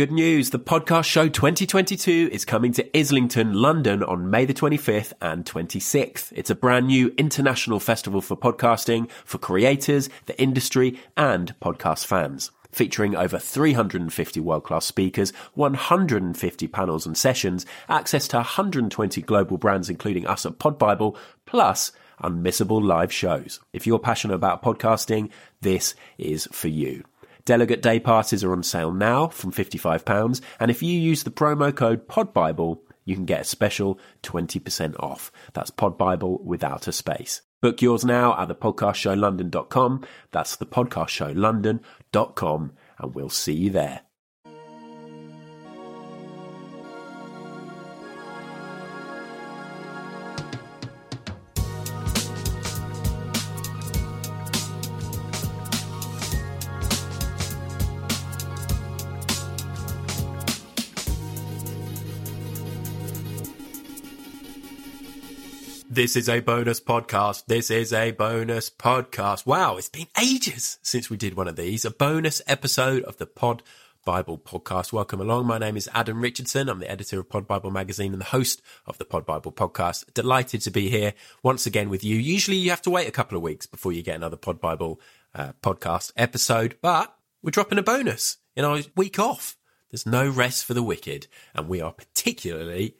Good news. The podcast show 2022 is coming to Islington, London on May the 25th and 26th. It's a brand new international festival for podcasting, for creators, the industry and podcast fans. Featuring over 350 world-class speakers, 150 panels and sessions, access to 120 global brands including us at Podbible, plus unmissable live shows. If you're passionate about podcasting, this is for you. Delegate day passes are on sale now from £55, and if you use the promo code PODBIBLE, you can get a special 20% off. That's PodBible without a space. Book yours now at thepodcastshowlondon.com. That's thepodcastshowlondon.com, and we'll see you there. This is a bonus podcast. This is a bonus podcast. Wow, it's been ages since we did one of these. A bonus episode of the Pod Bible podcast. Welcome along. My name is Adam Richardson. I'm the editor of Pod Bible magazine and the host of the Pod Bible podcast. Delighted to be here once again with you. Usually you have to wait a couple of weeks before you get another Pod Bible uh, podcast episode, but we're dropping a bonus in our week off. There's no rest for the wicked, and we are particularly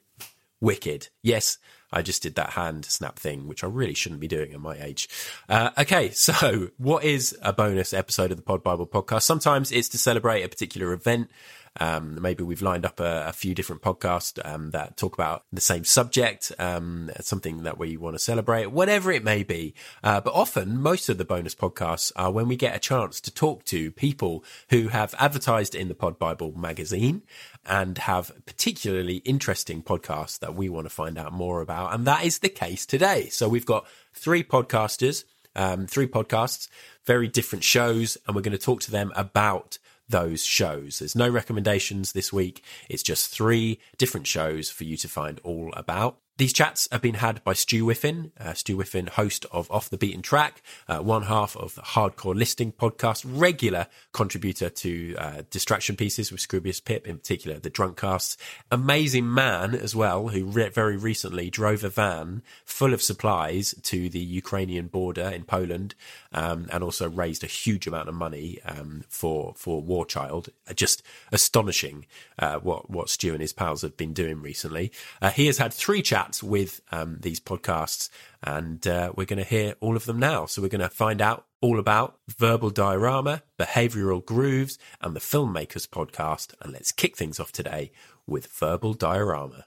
wicked. Yes, I just did that hand snap thing, which I really shouldn't be doing at my age. Uh, okay, so what is a bonus episode of the Pod Bible podcast? Sometimes it's to celebrate a particular event. Um, maybe we've lined up a, a few different podcasts um, that talk about the same subject, um, something that we want to celebrate, whatever it may be. Uh, but often, most of the bonus podcasts are when we get a chance to talk to people who have advertised in the Pod Bible magazine and have particularly interesting podcasts that we want to find out more about. And that is the case today. So we've got three podcasters, um, three podcasts, very different shows, and we're going to talk to them about those shows. There's no recommendations this week. It's just three different shows for you to find all about. These chats have been had by Stu Whiffen, uh, Stu Whiffen, host of Off the Beaten Track, uh, one half of the Hardcore Listing podcast, regular contributor to uh, Distraction Pieces with Scroobius Pip, in particular the Drunk Casts. Amazing man as well, who re- very recently drove a van full of supplies to the Ukrainian border in Poland, um, and also raised a huge amount of money um, for for War Child. Just astonishing uh, what what Stu and his pals have been doing recently. Uh, he has had three chats chats with um, these podcasts, and uh, we're going to hear all of them now. So we're going to find out all about verbal diorama, behavioral grooves, and the filmmakers podcast. And let's kick things off today with verbal diorama.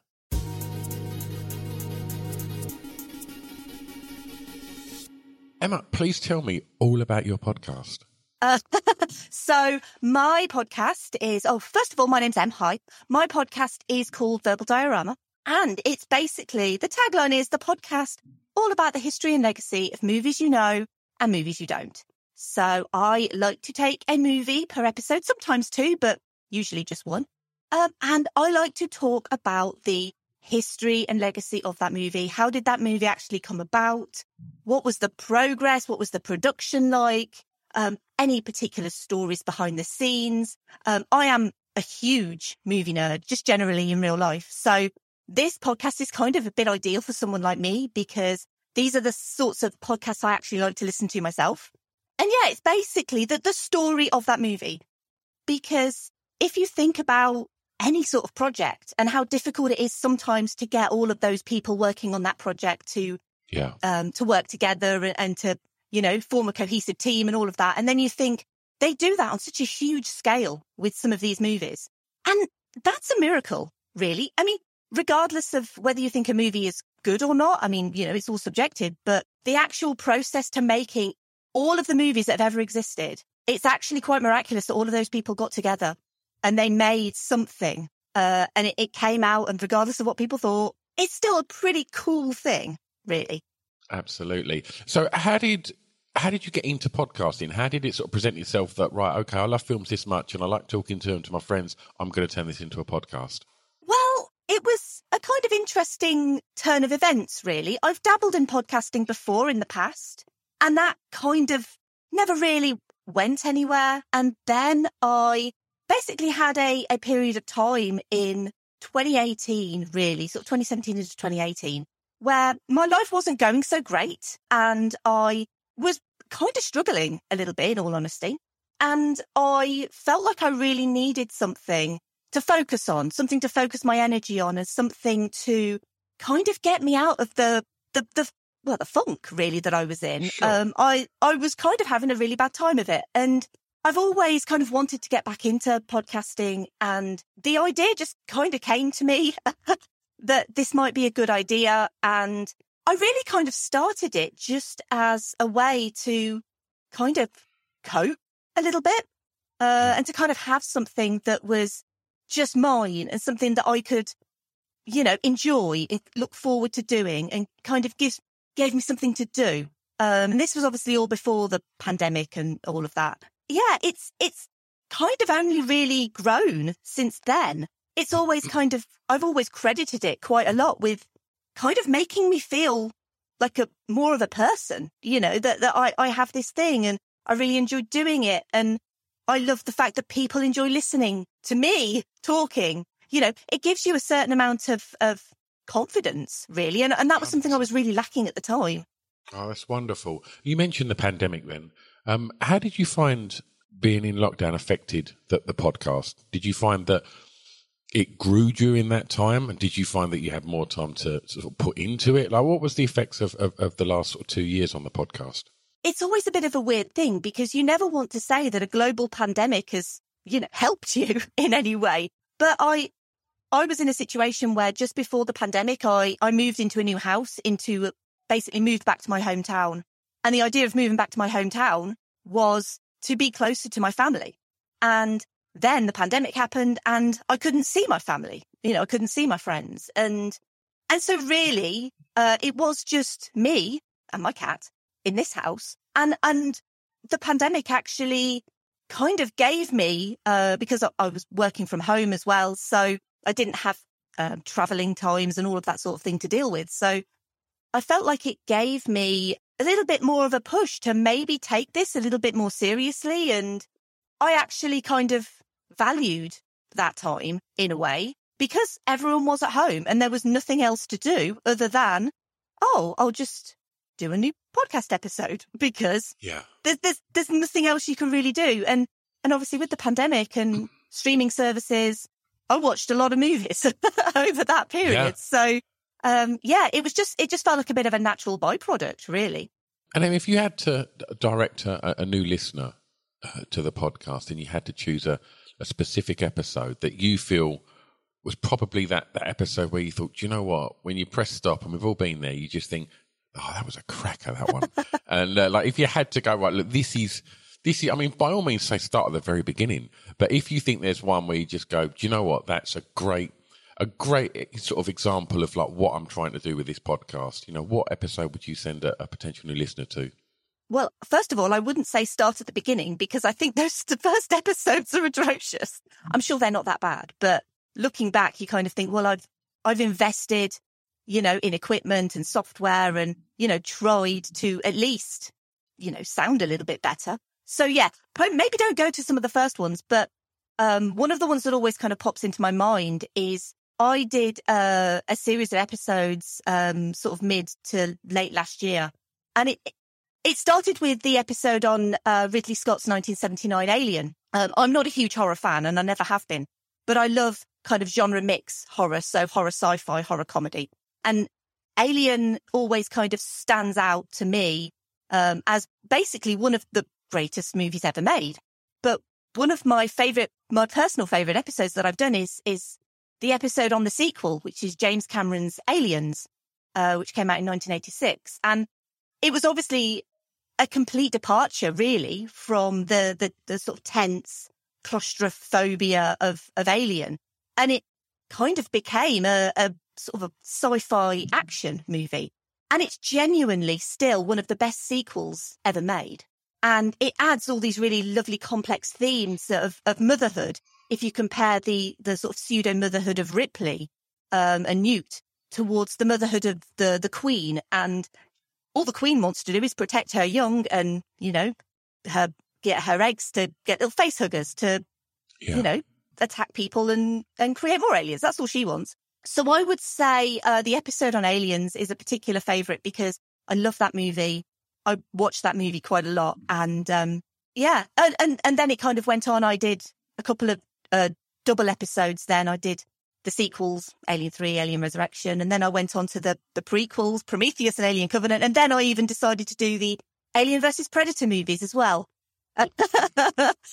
Emma, please tell me all about your podcast. Uh, so my podcast is, oh, first of all, my name's Em. Hi. My podcast is called Verbal Diorama. And it's basically the tagline is the podcast all about the history and legacy of movies you know and movies you don't. So I like to take a movie per episode, sometimes two, but usually just one. Um, and I like to talk about the history and legacy of that movie. How did that movie actually come about? What was the progress? What was the production like? Um, any particular stories behind the scenes? Um, I am a huge movie nerd, just generally in real life. So this podcast is kind of a bit ideal for someone like me because these are the sorts of podcasts I actually like to listen to myself. And yeah, it's basically the, the story of that movie. Because if you think about any sort of project and how difficult it is sometimes to get all of those people working on that project to yeah um, to work together and, and to you know form a cohesive team and all of that and then you think they do that on such a huge scale with some of these movies and that's a miracle really i mean regardless of whether you think a movie is good or not, I mean, you know, it's all subjective, but the actual process to making all of the movies that have ever existed, it's actually quite miraculous that all of those people got together and they made something. Uh, and it, it came out and regardless of what people thought, it's still a pretty cool thing, really. Absolutely. So how did how did you get into podcasting? How did it sort of present itself that right, okay, I love films this much and I like talking to them to my friends. I'm going to turn this into a podcast. It was a kind of interesting turn of events, really. I've dabbled in podcasting before in the past, and that kind of never really went anywhere. And then I basically had a, a period of time in 2018, really, sort of 2017 into 2018, where my life wasn't going so great. And I was kind of struggling a little bit, in all honesty. And I felt like I really needed something to focus on, something to focus my energy on, and something to kind of get me out of the, the, the, well, the funk really that I was in. Sure. Um, I, I was kind of having a really bad time of it. And I've always kind of wanted to get back into podcasting and the idea just kind of came to me that this might be a good idea. And I really kind of started it just as a way to kind of cope a little bit, uh, and to kind of have something that was just mine and something that I could, you know, enjoy, it- look forward to doing and kind of gives, gave me something to do. Um, and this was obviously all before the pandemic and all of that. Yeah, it's, it's kind of only really grown since then. It's always kind of, I've always credited it quite a lot with kind of making me feel like a more of a person, you know, that, that I, I have this thing and I really enjoy doing it. And I love the fact that people enjoy listening to me talking. You know, it gives you a certain amount of, of confidence, really. And, and that was something I was really lacking at the time. Oh, that's wonderful. You mentioned the pandemic then. Um, how did you find being in lockdown affected the, the podcast? Did you find that it grew during that time? And did you find that you had more time to sort of put into it? Like, what was the effects of, of, of the last sort of two years on the podcast? It's always a bit of a weird thing because you never want to say that a global pandemic has, you know, helped you in any way. But I, I was in a situation where just before the pandemic, I, I moved into a new house, into basically moved back to my hometown. And the idea of moving back to my hometown was to be closer to my family. And then the pandemic happened and I couldn't see my family. You know, I couldn't see my friends. And, and so really, uh, it was just me and my cat in this house. And, and the pandemic actually kind of gave me, uh, because I, was working from home as well. So I didn't have, um, traveling times and all of that sort of thing to deal with. So I felt like it gave me a little bit more of a push to maybe take this a little bit more seriously. And I actually kind of valued that time in a way because everyone was at home and there was nothing else to do other than, oh, I'll just do a new podcast episode because Yeah. there's, there's, there's nothing else you can really do. And, and obviously with the pandemic and streaming services, I watched a lot of movies over that period. Yeah. So, um, yeah, it was just, it just felt like a bit of a natural byproduct, really. And then if you had to direct a, a new listener uh, to the podcast and you had to choose a, a specific episode that you feel was probably that, that episode where you thought, "Do you know what, when you press stop, and we've all been there, you just think, oh, that was a cracker, that one. and uh, like, if you had to go, right, look, this is, this is, I mean, by all means, say start at the very beginning. But if you think there's one where you just go, do you know what, that's a great, a great sort of example of like what I'm trying to do with this podcast. You know, what episode would you send a, a potential new listener to? Well, first of all, I wouldn't say start at the beginning because I think those the first episodes are atrocious. I'm sure they're not that bad, but looking back, you kind of think, well, I've, I've invested, you know, in equipment and software and, you know, tried to at least, you know, sound a little bit better. So yeah, maybe don't go to some of the first ones, but, um, one of the ones that always kind of pops into my mind is I did, uh, a series of episodes, um, sort of mid to late last year and it, it started with the episode on uh, Ridley Scott's 1979 Alien. Um, I'm not a huge horror fan and I never have been, but I love kind of genre mix horror. So horror sci-fi, horror comedy and Alien always kind of stands out to me, um, as basically one of the greatest movies ever made. But one of my favorite, my personal favorite episodes that I've done is, is the episode on the sequel, which is James Cameron's Aliens, uh, which came out in 1986. And it was obviously a complete departure really from the, the, the sort of tense claustrophobia of, of Alien. And it kind of became a, a sort of a sci-fi action movie. And it's genuinely still one of the best sequels ever made. And it adds all these really lovely complex themes of, of motherhood. If you compare the, the sort of pseudo motherhood of Ripley, um, and Newt towards the motherhood of the, the queen and all the queen wants to do is protect her young and, you know, her, get her eggs to get little face huggers to Yeah. you know, attack people and, and create more aliens. That's all she wants. So I would say uh, the episode on aliens is a particular favorite because I love that movie. I watched that movie quite a lot. And um, yeah, and, and, and then it kind of went on. I did a couple of uh, double episodes then. I did the sequels, Alien 3, Alien Resurrection. And then I went on to the, the prequels, Prometheus and Alien Covenant. And then I even decided to do the Alien versus Predator movies as well.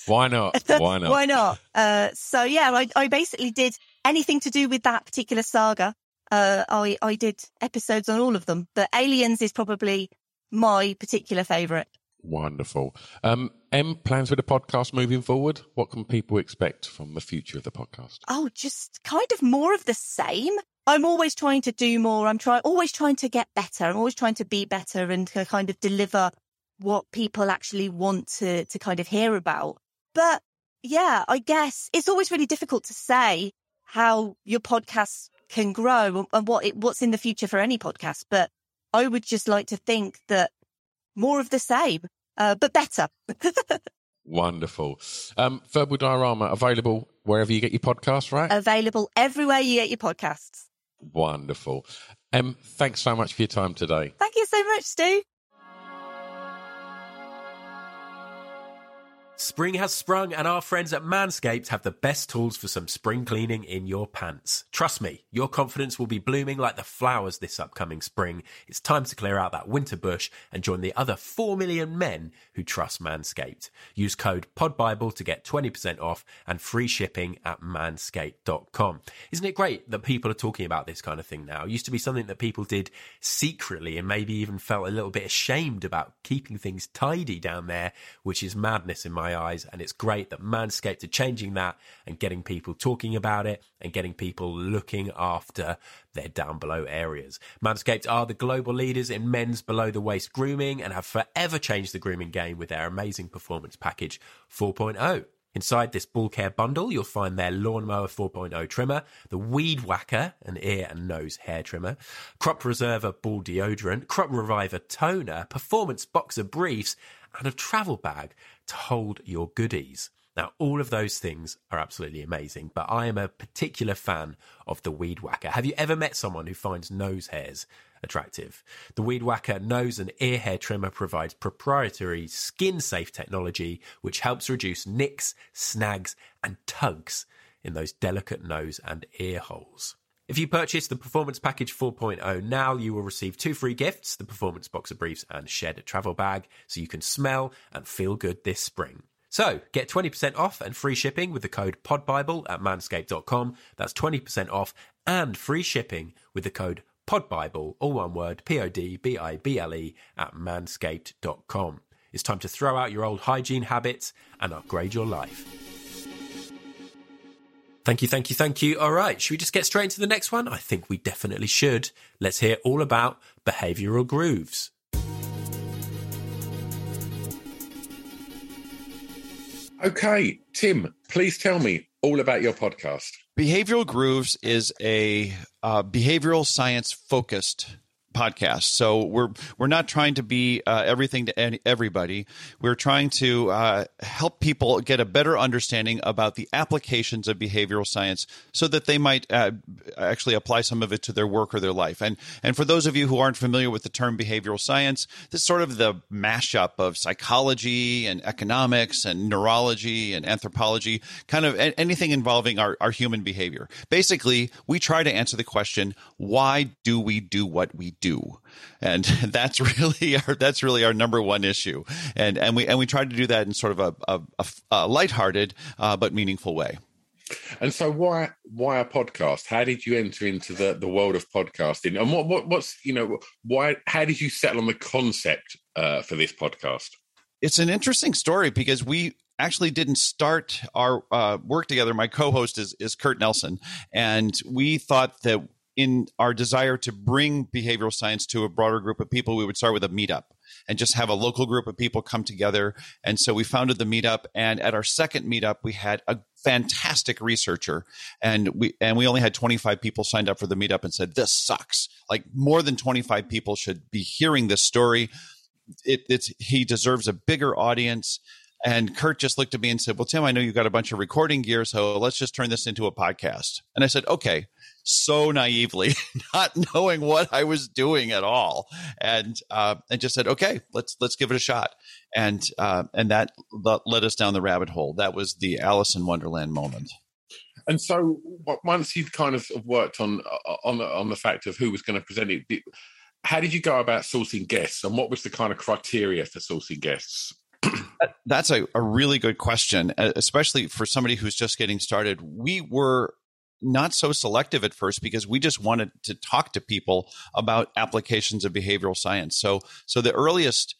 Why not? Why not? Why not? Uh, so yeah, I, I basically did anything to do with that particular saga. Uh, I, I did episodes on all of them, but Aliens is probably my particular favorite. Wonderful. Um, Em, plans for the podcast moving forward? What can people expect from the future of the podcast? Oh, just kind of more of the same. I'm always trying to do more. I'm trying, always trying to get better. I'm always trying to be better and to kind of deliver what people actually want to, to kind of hear about. But yeah, I guess it's always really difficult to say how your podcast can grow and what it, what's in the future for any podcast. But I would just like to think that more of the same, uh, but better. Wonderful. Um, Verbal Diorama available wherever you get your podcasts, right? Available everywhere you get your podcasts. Wonderful. Em, thanks so much for your time today. Thank you so much, Stu. Spring has sprung, and our friends at Manscaped have the best tools for some spring cleaning in your pants. Trust me, your confidence will be blooming like the flowers this upcoming spring. It's time to clear out that winter bush and join the other 4 million men who trust Manscaped. Use code PODBIBLE to get 20% off and free shipping at manscaped.com. Isn't it great that people are talking about this kind of thing now? It used to be something that people did secretly and maybe even felt a little bit ashamed about keeping things tidy down there, which is madness in my eyes. And it's great that Manscaped are changing that and getting people talking about it and getting people looking after their down below areas. Manscaped are the global leaders in men's below the waist grooming and have forever changed the grooming game with their amazing performance package 4.0. Inside this ball care bundle, you'll find their Lawnmower 4.0 trimmer, the Weed Whacker, an ear and nose hair trimmer, Crop Preserver ball deodorant, Crop Reviver toner, Performance Boxer briefs, and a travel bag to hold your goodies. Now, all of those things are absolutely amazing, but I am a particular fan of the Weed Whacker. Have you ever met someone who finds nose hairs attractive? The Weed Whacker nose and ear hair trimmer provides proprietary skin safe technology which helps reduce nicks, snags, and tugs in those delicate nose and ear holes. If you purchase the Performance Package 4.0 now, you will receive two free gifts the Performance Boxer Briefs and Shed Travel Bag, so you can smell and feel good this spring. So get 20% off and free shipping with the code PODBIBLE at manscaped.com. That's 20% off and free shipping with the code PODBIBLE, all one word, P O D B I B L E, at manscaped.com. It's time to throw out your old hygiene habits and upgrade your life. Thank you, thank you, thank you. All right, should we just get straight into the next one? I think we definitely should. Let's hear all about behavioral grooves. Okay, Tim, please tell me all about your podcast. Behavioral Grooves is a uh, behavioral science focused podcast. So we're we're not trying to be uh, everything to any, everybody. We're trying to uh, help people get a better understanding about the applications of behavioral science, so that they might uh, actually apply some of it to their work or their life. And and for those of you who aren't familiar with the term behavioral science, this is sort of the mashup of psychology and economics and neurology and anthropology, kind of anything involving our, our human behavior. Basically, we try to answer the question: Why do we do what we do and that's really our that's really our number one issue and and we and we try to do that in sort of a a, a, a lighthearted uh, but meaningful way And so, why why a podcast? How did you enter into the, the world of podcasting? And what, what what's you know why? How did you settle on the concept uh, for this podcast? it's an interesting story because we actually didn't start our uh, work together. My co-host is is Kurt Nelson, and we thought that in our desire to bring behavioral science to a broader group of people, we would start with a meetup and just have a local group of people come together. And so we founded the meetup. And at our second meetup, we had a fantastic researcher and we and we only had 25 people signed up for the meetup and said this sucks like more than 25 people should be hearing this story it, it's he deserves a bigger audience And Kurt just looked at me and said, Well, Tim, I know you've got a bunch of recording gear, so let's just turn this into a podcast. And I said, Okay. So naively, not knowing what I was doing at all, and uh, and just said, "Okay, let's let's give it a shot." And uh, and that led us down the rabbit hole. That was the Alice in Wonderland moment. And so, once you'd kind of worked on uh, on the, on the fact of who was going to present it, how did you go about sourcing guests, and what was the kind of criteria for sourcing guests? That's a, a really good question, especially for somebody who's just getting started. We were not so selective at first because we just wanted to talk to people about applications of behavioral science. So, so the earliest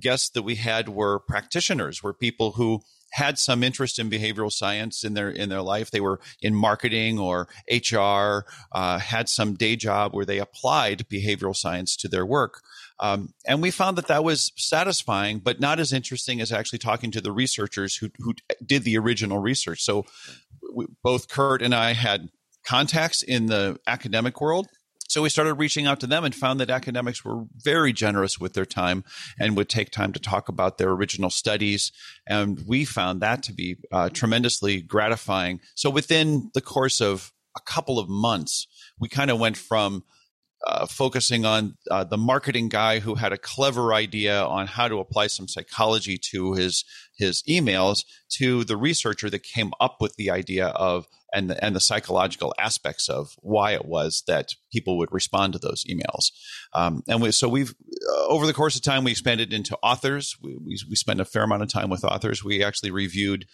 guests that we had were practitioners, were people who had some interest in behavioral science in their in their life. They were in marketing or HR, uh, had some day job where they applied behavioral science to their work. Um, and we found that that was satisfying, but not as interesting as actually talking to the researchers who, who did the original research. So we, both Kurt and I had contacts in the academic world so we started reaching out to them and found that academics were very generous with their time and would take time to talk about their original studies. And we found that to be uh, tremendously gratifying. So within the course of a couple of months, we kind of went from uh, focusing on uh, the marketing guy who had a clever idea on how to apply some psychology to his his emails to the researcher that came up with the idea of and the, and the psychological aspects of why it was that people would respond to those emails. Um, and we, so we've uh, over the course of time we expanded into authors. We, we we spent a fair amount of time with authors. We actually reviewed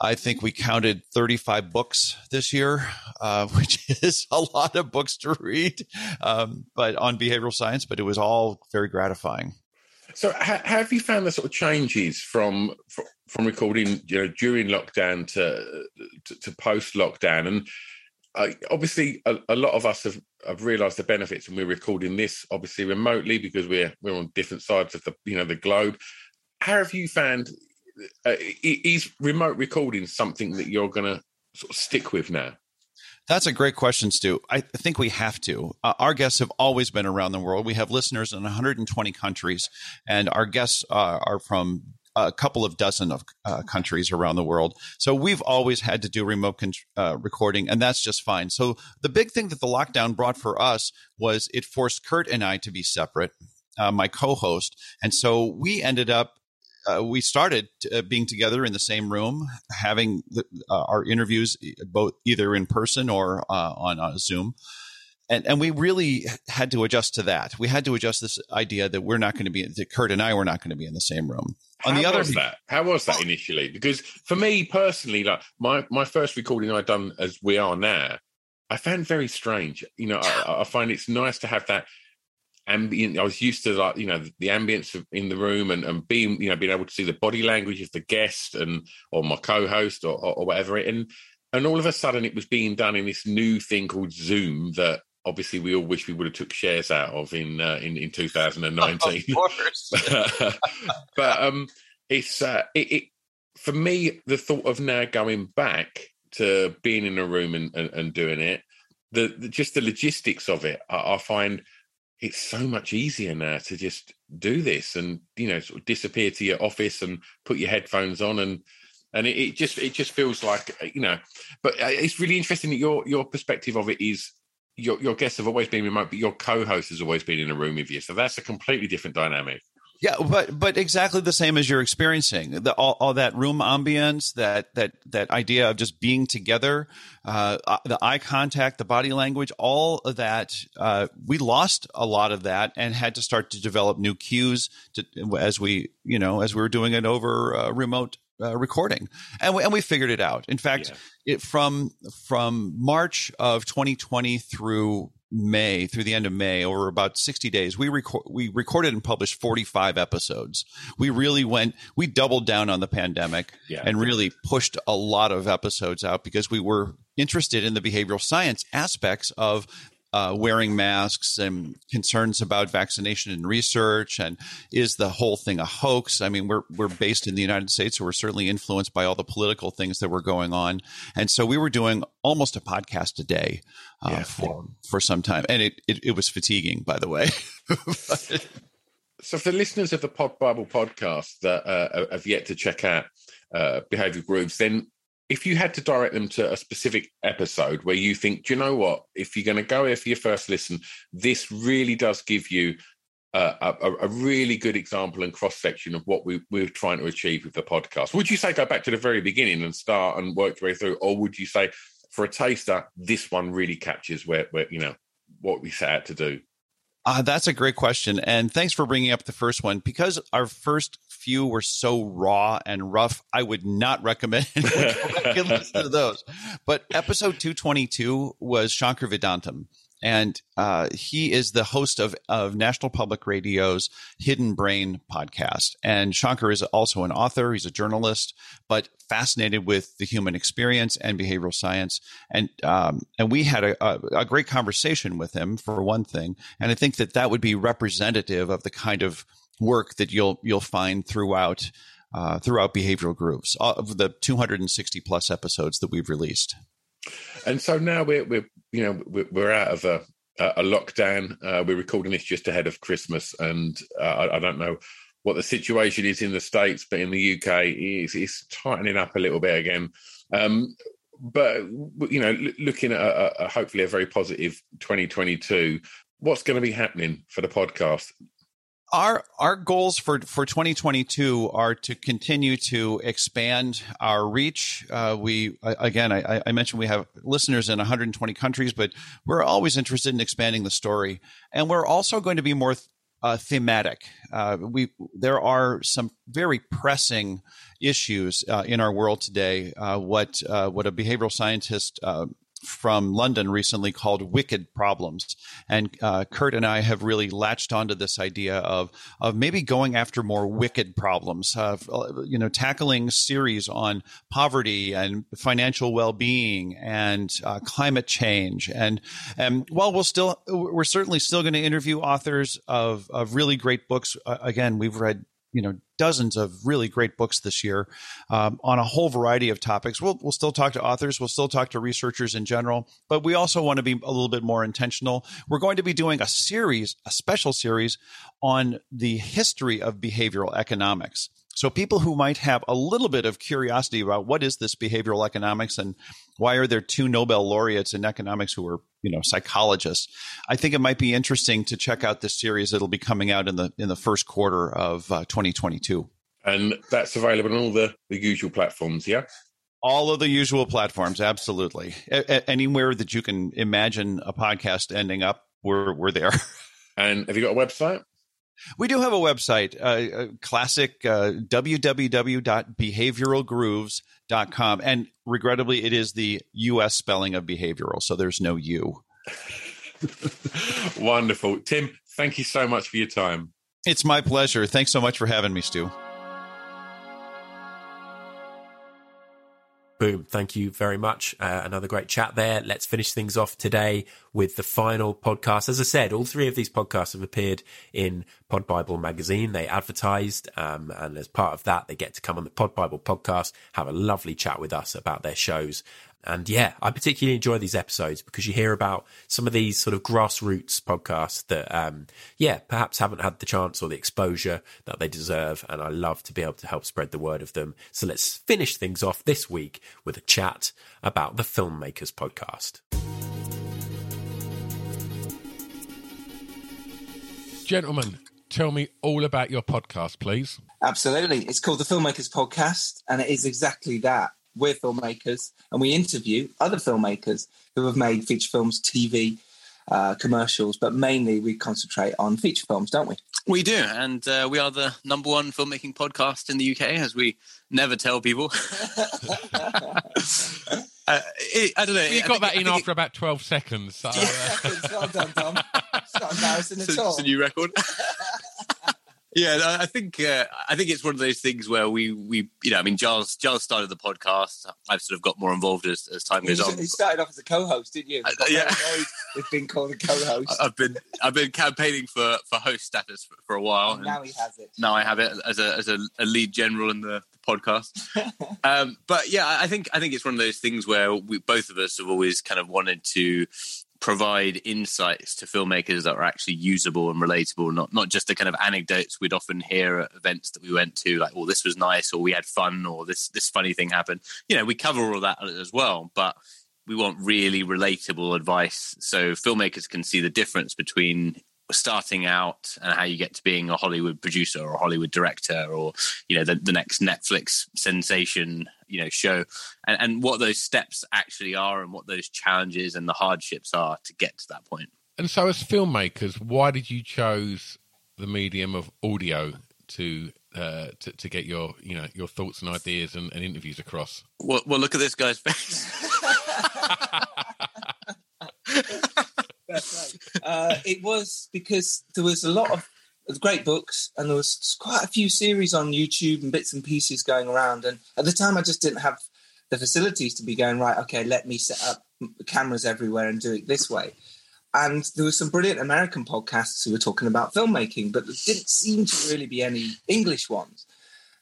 I think we counted 35 books this year, uh, which is a lot of books to read, um, but on behavioral science. But it was all very gratifying. So, ha- have you found the sort of changes from from, recording, you know, during lockdown to to, to post lockdown? And uh, obviously, a, a, lot of us have, have realised the benefits, and we're recording this obviously remotely because we're we're on different sides of the you know the globe. How have you found uh, is remote recording something that you're going to sort of stick with now? That's a great question, Stu. I think we have to. Uh, our guests have always been around the world. We have listeners in 120 countries, and our guests uh, are from a couple of dozen of uh, countries around the world. So we've always had to do remote con- uh, recording, and that's just fine. So the big thing that the lockdown brought for us was it forced Kurt and I to be separate. Uh, my co-host, and so we ended up uh, we started uh, being together in the same room, having the, uh, our interviews both either in person or uh, on uh, Zoom. And, and we really had to adjust to that. We had to adjust this idea that we're not going to be, that Kurt and I were not going to be in the same room. On How the other was that? How was that initially? Because for me personally, like my, my first recording I'd done as we are now, I found very strange. You know, I, I find it's nice to have that ambient. I was used to like you know the ambience in the room and, and being you know being able to see the body language of the guest and or my co-host or, or, or whatever. And and all of a sudden it was being done in this new thing called Zoom that obviously we all wish we would have took shares out of in uh, in, in 2019. Of course. but um, it's uh, it, it, for me the thought of now going back to being in a room and, and, and doing it. The, the, just the logistics of it, I, I find it's so much easier now to just do this and you know sort of disappear to your office and put your headphones on and and it, it just it just feels like uh, you know but uh, it's really interesting that your your perspective of it is your your guests have always been remote but your co-host has always been in a room with you. So that's a completely different dynamic yeah, but but exactly the same as you're experiencing the, all, all that room ambience, that that that idea of just being together, uh, the eye contact, the body language, all of that. Uh, we lost a lot of that and had to start to develop new cues to, as we you know as we were doing it over uh, remote uh, recording, and we, and we figured it out. In fact, yeah. it from from March of 2020 through May through the end of May, over about 60 days, we record we recorded and published 45 episodes. We really went we doubled down on the pandemic yeah. and really pushed a lot of episodes out because we were interested in the behavioral science aspects of uh, wearing masks and concerns about vaccination and research and is the whole thing a hoax? I mean we're we're based in the united states so we're certainly influenced by all the political things that were going on. And so we were doing almost a podcast a day uh, yeah. for for some time. And it, it, it was fatiguing by the way. So, for the listeners of the Pod Bible podcast that uh, have yet to check out uh, Behavior Grooves, then if you had to direct them to a specific episode where you think, do you know what? If you're going to go here for your first listen, this really does give you a, a, really good example and cross section of what we, we're trying to achieve with the podcast. Would you say go back to the very beginning and start and work your way through, or would you say for a taster, this one really captures where, where you know what we set out to do? Uh, that's a great question. And thanks for bringing up the first one. Because our first few were so raw and rough, I would not recommend listen to those. But episode 222 was Shankar Vedantam and uh, he is the host of, of National Public Radio's Hidden Brain podcast. And Shankar is also an author, he's a journalist, but fascinated with the human experience and behavioral science. And um, and we had a, a, a great conversation with him for one thing. And I think that that would be representative of the kind of work that you'll you'll find throughout uh, throughout behavioral grooves of the 260 plus episodes that we've released. And so now we're we're you know we're out of a a lockdown. Uh, we're recording this just ahead of Christmas, and uh, I, I, don't know what the situation is in the states, but in the UK, it's, it's tightening up a little bit again. Um, but you know, looking at a, a, hopefully a very positive 2022, what's going to be happening for the podcast? Our our goals for for 2022 are to continue to expand our reach. Uh, we again, I, I, mentioned we have listeners in 120 countries, but we're always interested in expanding the story, and we're also going to be more uh, thematic. Uh, we there are some very pressing issues uh, in our world today. Uh, what uh, what a behavioral scientist from London recently called Wicked Problems. And uh, Kurt and I have really latched onto this idea of, of maybe going after more wicked problems, uh, you know, tackling series on poverty and financial well-being and uh, climate change. And, and while we'll still, we're certainly still going to interview authors of, of really great books. Uh, again, we've read you know dozens of really great books this year um, on a whole variety of topics. We'll we'll still talk to authors, we'll still talk to researchers in general, but we also want to be a little bit more intentional. We're going to be doing a series, a special series on the history of behavioral economics. So people who might have a little bit of curiosity about what is this behavioral economics and why are there two Nobel laureates in economics who are, you know, psychologists? I think it might be interesting to check out this series. It'll be coming out in the in the first quarter of uh, 2022. And that's available on all the, the usual platforms, yeah? All of the usual platforms, absolutely. A- anywhere that you can imagine a podcast ending up, we're we're there. And have you got a website? We do have a website, uh, classic uh, www.behavioralgrooves.com. And regrettably, it is the US spelling of behavioral, so there's no U. Wonderful. Tim, thank you so much for your time. It's my pleasure. Thanks so much for having me, Stu. Boom. Thank you very much. Uh, another great chat there. Let's finish things off today with the final podcast. As I said, all three of these podcasts have appeared in Pod Bible magazine. They advertised, um, and as part of that, they get to come on the Pod Bible podcast, have a lovely chat with us about their shows. And yeah, I particularly enjoy these episodes because you hear about some of these sort of grassroots podcasts that, um, yeah, perhaps haven't had the chance or the exposure that they deserve. And I love to be able to help spread the word of them. So let's finish things off this week with a chat about the Filmmakers Podcast. Gentlemen, tell me all about your podcast, please. Absolutely. It's called the Filmmakers Podcast, and it is exactly that we're filmmakers and we interview other filmmakers who have made feature films, TV, uh, commercials, but mainly we concentrate on feature films, don't we? We do, and uh, we are the number one filmmaking podcast in the UK, as we never tell people. uh, it, I don't know. You got that in after it, about twelve seconds. So, yeah. Uh, well done, Tom. It's not embarrassing at all. It's a new record. Yeah, I think uh, I think it's one of those things where we we you know I mean Giles Giles started the podcast. I've sort of got more involved as, as time goes on. You started off as a co-host, didn't you? Uh, yeah, with being called a co-host. I've been I've been campaigning for, for host status for, for a while. And now he has it. Now I have it as a as a, a lead general in the, the podcast. um, but yeah, I think I think it's one of those things where we both of us have always kind of wanted to provide insights to filmmakers that are actually usable and relatable, not not just the kind of anecdotes we'd often hear at events that we went to, like, "Oh, this was nice," or "We had fun," or "This this funny thing happened." You know, we cover all that as well, but we want really relatable advice so filmmakers can see the difference between starting out and how you get to being a Hollywood producer or a Hollywood director or you know the, the next Netflix sensation you know show and, and what those steps actually are and what those challenges and the hardships are to get to that point. And so, as filmmakers, why did you choose the medium of audio to uh, to, to get your you know your thoughts and ideas and, and interviews across? Well, well, look at this guy's face. uh, it was because there was a lot of great books and there was quite a few series on YouTube and bits and pieces going around. And at the time, I just didn't have the facilities to be going right. Okay, let me set up cameras everywhere and do it this way. And there were some brilliant American podcasts who were talking about filmmaking, but there didn't seem to really be any English ones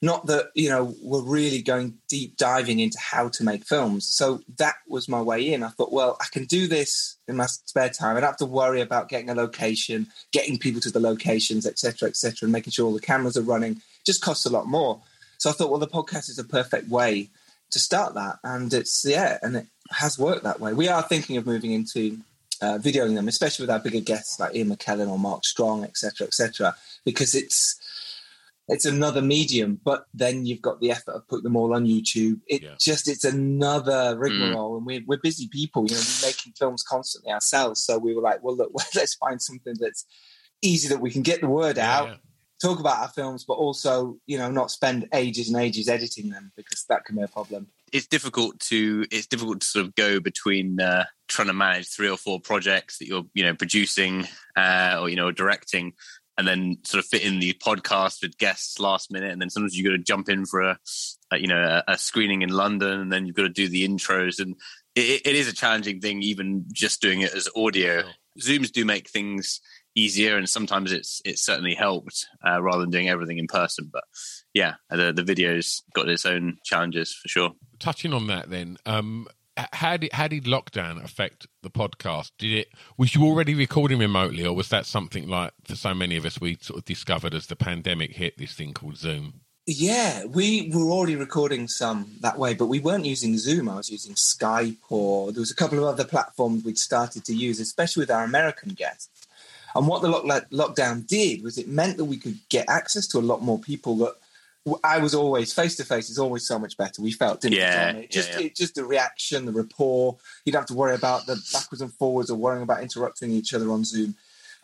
not that you know we're really going deep diving into how to make films. So that was my way in. I thought well i can do this in my spare time. I don't have to worry about getting a location getting people to the locations etc etc and making sure all the cameras are running. Just costs a lot more. So i thought well the podcast is a perfect way to start that. And it's yeah and it has worked that way. We are thinking of moving into uh, videoing them especially with our bigger guests like ian mckellen or mark strong etc etc because it's it's another medium, but then you've got the effort of putting them all on YouTube. It yeah. just it's another rigmarole, mm. and we're we're busy people. You know, we're making films constantly ourselves, so we were like, well, look, let's find something that's easy that we can get the word yeah, out, yeah. talk about our films, but also you know not spend ages and ages editing them because that can be a problem. It's difficult to it's difficult to sort of go between uh, trying to manage three or four projects that you're you know producing uh, or you know directing and then sort of fit in the podcast with guests last minute. And then sometimes you've got to jump in for a, a you know a, a, screening in london and then you've got to do the intros. And it, it is a challenging thing even just doing it as audio. Zooms do make things easier and sometimes it's it's certainly helped uh, rather than doing everything in person. But yeah the the videos got its own challenges for sure. Touching on that then um how did how did lockdown affect the podcast? Did it was you already recording remotely, or was that something like for so many of us we sort of discovered as the pandemic hit this thing called Zoom? Yeah, we were already recording some that way, but we weren't using Zoom. I was using Skype, or there was a couple of other platforms we'd started to use, especially with our American guests. And what the lock- lockdown did was it meant that we could get access to a lot more people that I was always face to face is always so much better. We felt, didn't yeah, it? Just, yeah, yeah. It, just the reaction, the rapport. You don't have to worry about the backwards and forwards or worrying about interrupting each other on Zoom.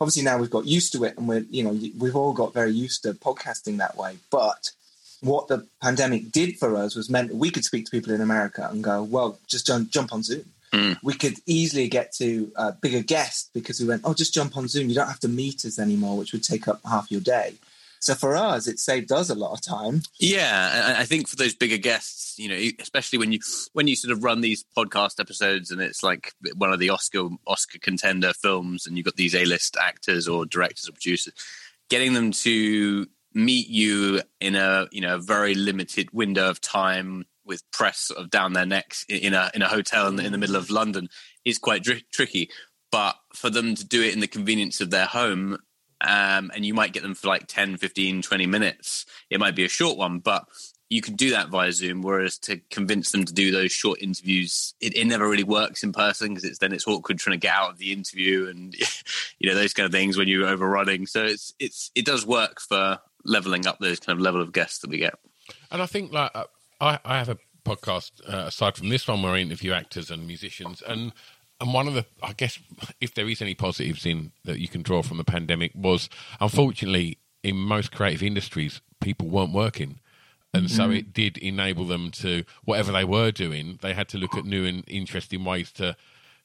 Obviously, now we've got used to it, and we're you know we've all got very used to podcasting that way. But what the pandemic did for us was meant that we could speak to people in America and go, well, just jump, jump on Zoom. Mm. We could easily get to a bigger guest because we went, oh, just jump on Zoom. You don't have to meet us anymore, which would take up half your day. So for us, it saved us a lot of time. Yeah, I think for those bigger guests, you know, especially when you when you sort of run these podcast episodes and it's like one of the Oscar Oscar contender films, and you've got these A list actors or directors or producers, getting them to meet you in a you know a very limited window of time with press sort of down their necks in a in a hotel in the, in the middle of London is quite dr- tricky. But for them to do it in the convenience of their home um, and you might get them for like 10, 15, 20 minutes. It might be a short one, but you can do that via Zoom. Whereas to convince them to do those short interviews, it, it never really works in person because it's then it's awkward trying to get out of the interview and you know those kind of things when you're overrunning. So it's it's it does work for leveling up those kind of level of guests that we get. And I think like uh, I, I have a podcast uh, aside from this one where I interview actors and musicians and and one of the, I guess, if there is any positives in that you can draw from the pandemic, was unfortunately in most creative industries, people weren't working. And so mm. it did enable them to, whatever they were doing, they had to look at new and interesting ways to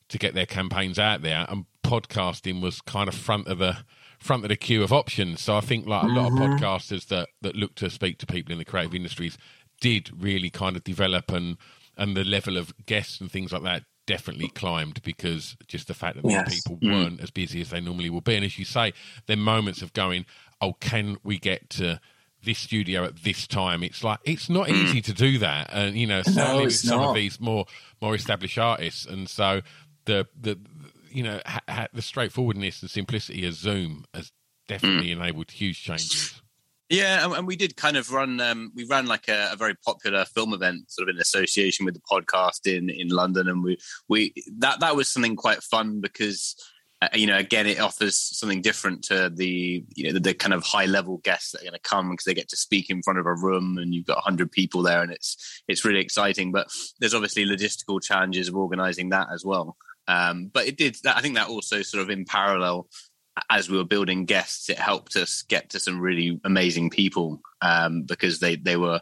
to get their campaigns out there. And podcasting was kind of front of the front of the queue of options. So I think like a lot mm-hmm. of podcasters that that look to speak to people in the creative industries did really kind of develop and and the level of guests and things like that definitely climbed because just the fact that yes. people mm. weren't as busy as they normally will be. And as you say, there are moments of going, oh, can we get to this studio at this time? It's like it's not mm. easy to do that, and you know, certainly no, with some not. of these more more established artists, and so the the you know, ha- ha- the straightforwardness and simplicity of Zoom has definitely enabled huge changes. Yeah, and, we did kind of run. Um, we ran like a, a very popular film event, sort of in association with the podcast in in London, and we we that that was something quite fun because. Uh, you know, again, it offers something different to the you know the, the kind of high level guests that are going to come because they get to speak in front of a room and you've got hundred people there, and it's it's really exciting. But there's obviously logistical challenges of organising that as well. Um, but it did. That, I think that also sort of in parallel as we were building guests, it helped us get to some really amazing people um, because they they were.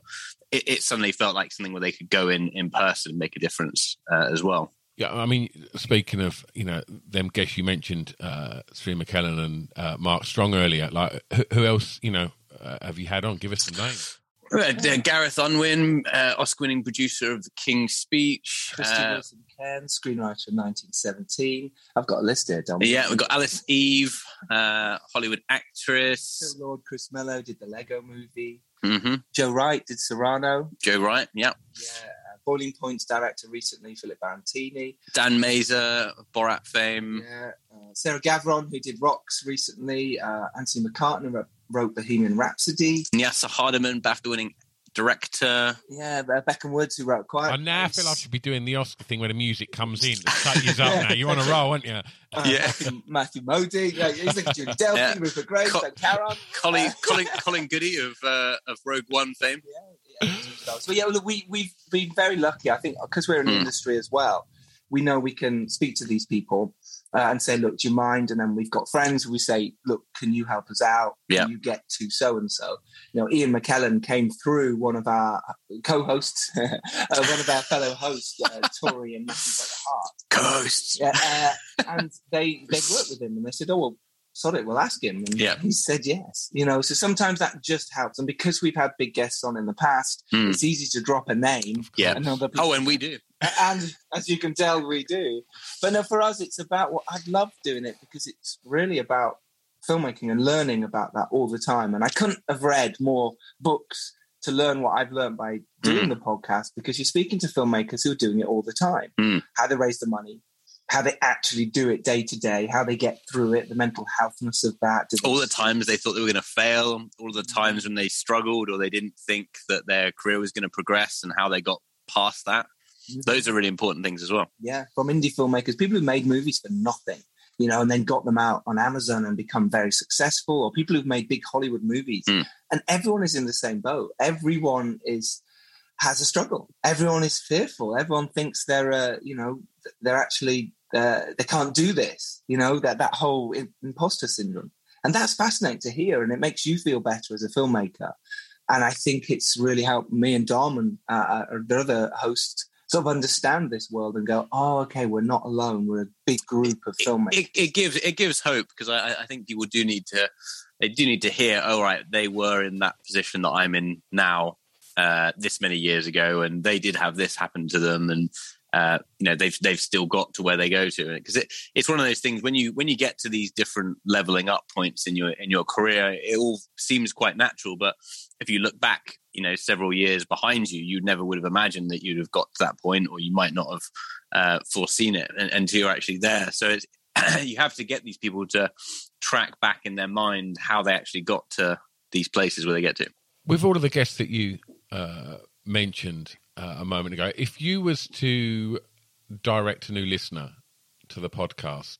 It, it, suddenly felt like something where they could go in in person and make a difference uh, as well. Yeah, I mean, speaking of you know them guests you mentioned, uh, Sri McKellen and uh, Mark Strong earlier. Like, who, who else you know uh, have you had on? Give us some names. Uh, Gareth Unwin, uh, Oscar-winning producer of The King's Speech. Krysty Uh, Wilson Cairn, screenwriter of 1917. I've got a list here, Dom. yeah, we've got Alice Eve, uh, Hollywood actress. Phil Lord, Chris Miller did the Lego movie. hmm Joe Wright did Cyrano. Joe Wright, yeah. Yeah, uh, Boiling Point's director recently, Philip Barantini. Dan Mazer, Borat fame. Yeah, uh, Sarah Gavron, who did Rocks recently. Uh, Anthony McCarten wrote, wrote Bohemian Rhapsody. Nyasa Hardiman, BAFTA-winning director. Yeah, Beckham Woods, who wrote Quiet. I now Place. feel I should be doing the Oscar thing where the music comes in to shut you up now. You're on a roll, aren't you? Uh, Yeah. Matthew, Matthew Modine. Yeah, he's like Julie Delpy, Yeah. Rupert Graves, Co- Ben Caron. Colin, Uh, Colin, Colin Goudie of uh, of Rogue One fame. yeah, yeah, so yeah, look, we we've been very lucky. I think because we're in the Mm. industry as well, we know we can speak to these people uh, and say, "Look, do you mind?" And then we've got friends. We say, "Look, can you help us out? Yeah. Can you get to so and so?" You know, Ian McKellen came through one of our co-hosts, uh, one of our fellow hosts, uh, Tori and Matthew by the Heart. Ghosts. Yeah, uh, and they they worked with him and they said, "Oh well, sod it, we'll ask him." And Yeah. he said yes. You know, so sometimes that just helps. And because we've had big guests on in the past, Hmm. it's easy to drop a name. Yeah. And Oh, and we do. And as you can tell, we do. But no, for us, it's about what I love doing it because it's really about filmmaking and learning about that all the time. And I couldn't have read more books to learn what I've learned by doing the podcast because you're speaking to filmmakers who are doing it all the time. Mm. How they raise the money, how they actually do it day to day, how they get through it, the mental healthness of that. All the times they thought they were going to fail, all the times when they struggled or they didn't think that their career was going to progress and how they got past that. Those are really important things as well. yeah, from indie filmmakers, people who made movies for nothing, you know, and then got them out on Amazon and become very successful, or people who've made big Hollywood movies. Mm. And everyone is in the same boat. Everyone is has a struggle. Everyone is fearful. Everyone thinks they're, uh, you know, they're actually uh, they can't do this. You know that that whole imposter syndrome, and that's fascinating to hear, and it makes you feel better as a filmmaker. And I think it's really helped me and Dom and uh, uh, the other hosts sort of understand this world and go, oh, okay, we're not alone. We're a big group of filmmakers. It, it gives it gives hope because I, I think people do need to they do need to hear. Oh, right, they were in that position that I'm in now uh, this many years ago, and they did have this happen to them, and uh, you know they've they've still got to where they go to because it, it's one of those things when you when you get to these different leveling up points in your in your career, it all seems quite natural, but if you look back, you know, several years behind you, you never would have imagined that you'd have got to that point, or you might not have uh, foreseen it until you're actually there. So it's, you have to get these people to track back in their mind how they actually got to these places where they get to. With all of the guests that you uh, mentioned uh, a moment ago, if you was to direct a new listener to the podcast,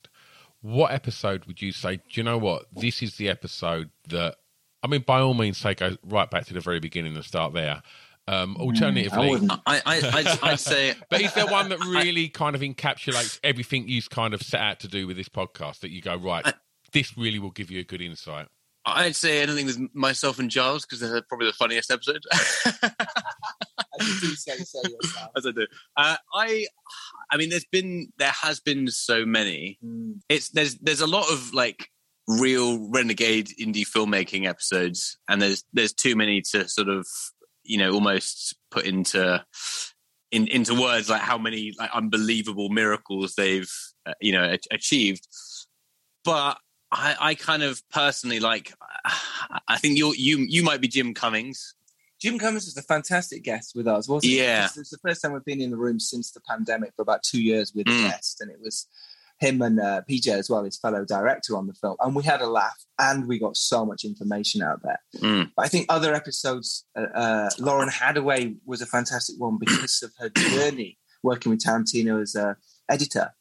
what episode would you say? Do you know what? This is the episode that. I mean, by all means, say go right back to the very beginning and start there. Um, I alternatively, wouldn't. I, I, I'd, I'd say, but is there one that really kind of encapsulates everything you've kind of set out to do with this podcast? That you go right, I- this really will give you a good insight. I'd say anything with myself and Giles because they're probably the funniest episode. You do say so yourself. As I do, uh, I, I mean, there's been there has been so many. Mm. it's there's there's a lot of like real renegade indie filmmaking episodes and there's there's too many to sort of you know almost put into in, into words like how many like unbelievable miracles they've uh, you know a- achieved but I, I kind of personally like I think you you you might be Jim Cummings Jim Cummings was a fantastic guest with us, wasn't Yeah. it? It was the first time we've been in the room since the pandemic for about two years with a Mm. guest, and it was him and uh, PJ as well, his fellow director on the film, and we had a laugh and we got so much information out there. Mm. But I think other episodes, uh, uh, Lauren Hadaway was a fantastic one because of her journey working with Tarantino as a editor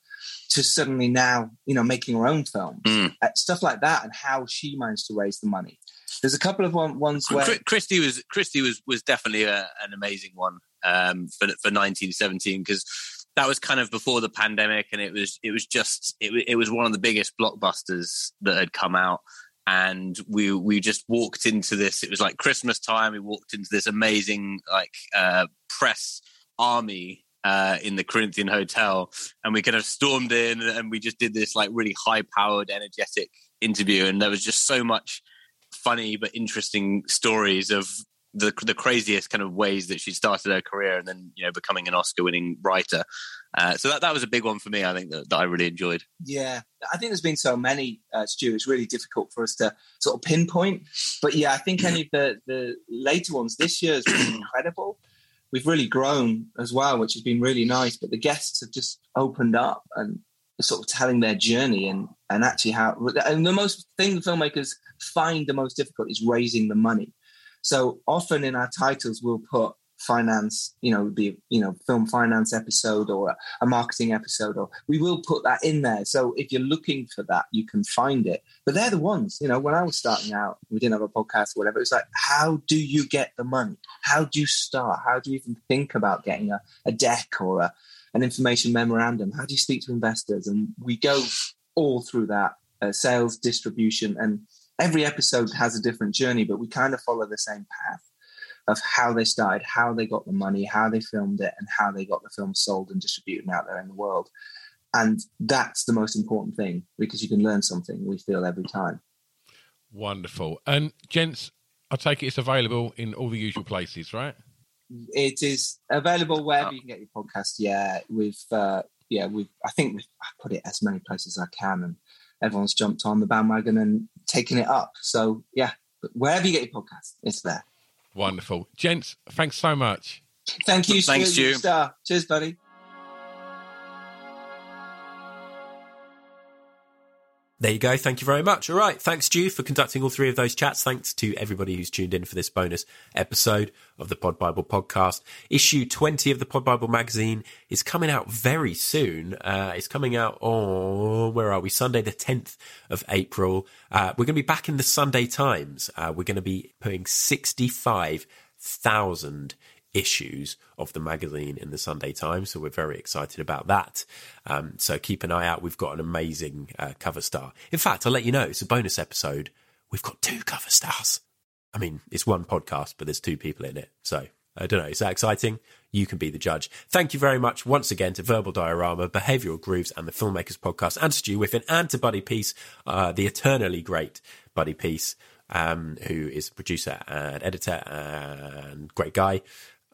to suddenly now, you know, making her own films, Mm. uh, stuff like that, and how she managed to raise the money. There's a couple of one, ones where Krysty was Krysty was was definitely a, an amazing one um, for for 1917 because that was kind of before the pandemic and it was it was just it, it was one of the biggest blockbusters that had come out. And we we just walked into this it was like Christmas time we walked into this amazing like uh, press army uh, in the Corinthian Hotel, and we kind of stormed in, and we just did this like really high-powered, energetic interview, and there was just so much funny but interesting stories of the the craziest kind of ways that she started her career, and then you know becoming an Oscar-winning writer. Uh, so that that was a big one for me. I think that, that I really enjoyed. Yeah, I think there's been so many, uh, Stu. It's really difficult for us to sort of pinpoint. But yeah, I think any of the the later ones this year has been incredible. We've really grown as well, which has been really nice. But the guests have just opened up and sort of telling their journey and and actually how. And the most thing the filmmakers find the most difficult is raising the money. So often in our titles, we'll put finance, you know, the you know film finance episode or a, a marketing episode, or we will put that in there. So if you're looking for that, you can find it. But they're the ones, you know. When I was starting out, we didn't have a podcast or whatever. It's like, how do you get the money? How do you start? How do you even think about getting a, a deck or a, an information memorandum? How do you speak to investors? And we go all through that uh, sales, distribution, and every episode has a different journey, but we kind of follow the same path of how they started, how they got the money, how they filmed it, and how they got the film sold and distributed out there in the world. And that's the most important thing because you can learn something, we feel, every time. Wonderful. And gents, I take it it's available in all the usual places, right? It is available wherever you can get your podcast. Yeah, we've, uh, yeah, we've, I think we've I put it as many places as I can, and everyone's jumped on the bandwagon and taken it up. So, yeah, but wherever you get your podcast, it's there. Wonderful. Gents, thanks so much. Thank you, Thanks, Stu. Stu. Cheers, buddy. There you go. Thank you very much. All right. Thanks, Stu, for conducting all three of those chats. Thanks to everybody who's tuned in for this bonus episode of the Pod Bible podcast. Issue 20 of the Pod Bible magazine is coming out very soon. Uh, it's coming out on, where are we? Sunday, the 10th of April. Uh, we're going to be back in the Sunday Times. Uh, we're going to be putting 65,000 issues of the magazine in the Sunday Times. So we're very excited about that. Um, so keep an eye out. We've got an amazing uh, cover star. In fact, I'll let you know it's a bonus episode. We've got two cover stars. I mean, it's one podcast, but there's two people in it. So I don't know. Is that exciting? You can be the judge. Thank you very much once again to Verbal Diorama, Behavioral Grooves, and the Filmmakers Podcast, and to Stu Whiffen, and to Buddy Peace, uh, the eternally great Buddy Peace, um, who is producer and editor and great guy.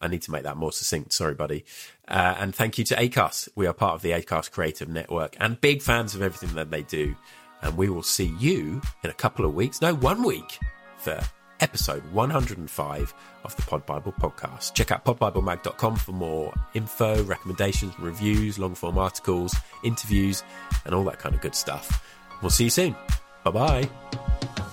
I need to make that more succinct. Sorry, buddy. Uh, and thank you to ACAST. We are part of the ACAST Creative Network and big fans of everything that they do. And we will see you in a couple of weeks. No, one week for episode 105 of the Pod Bible podcast. Check out podbiblemag.com for more info, recommendations, reviews, long form articles, interviews, and all that kind of good stuff. We'll see you soon. Bye bye.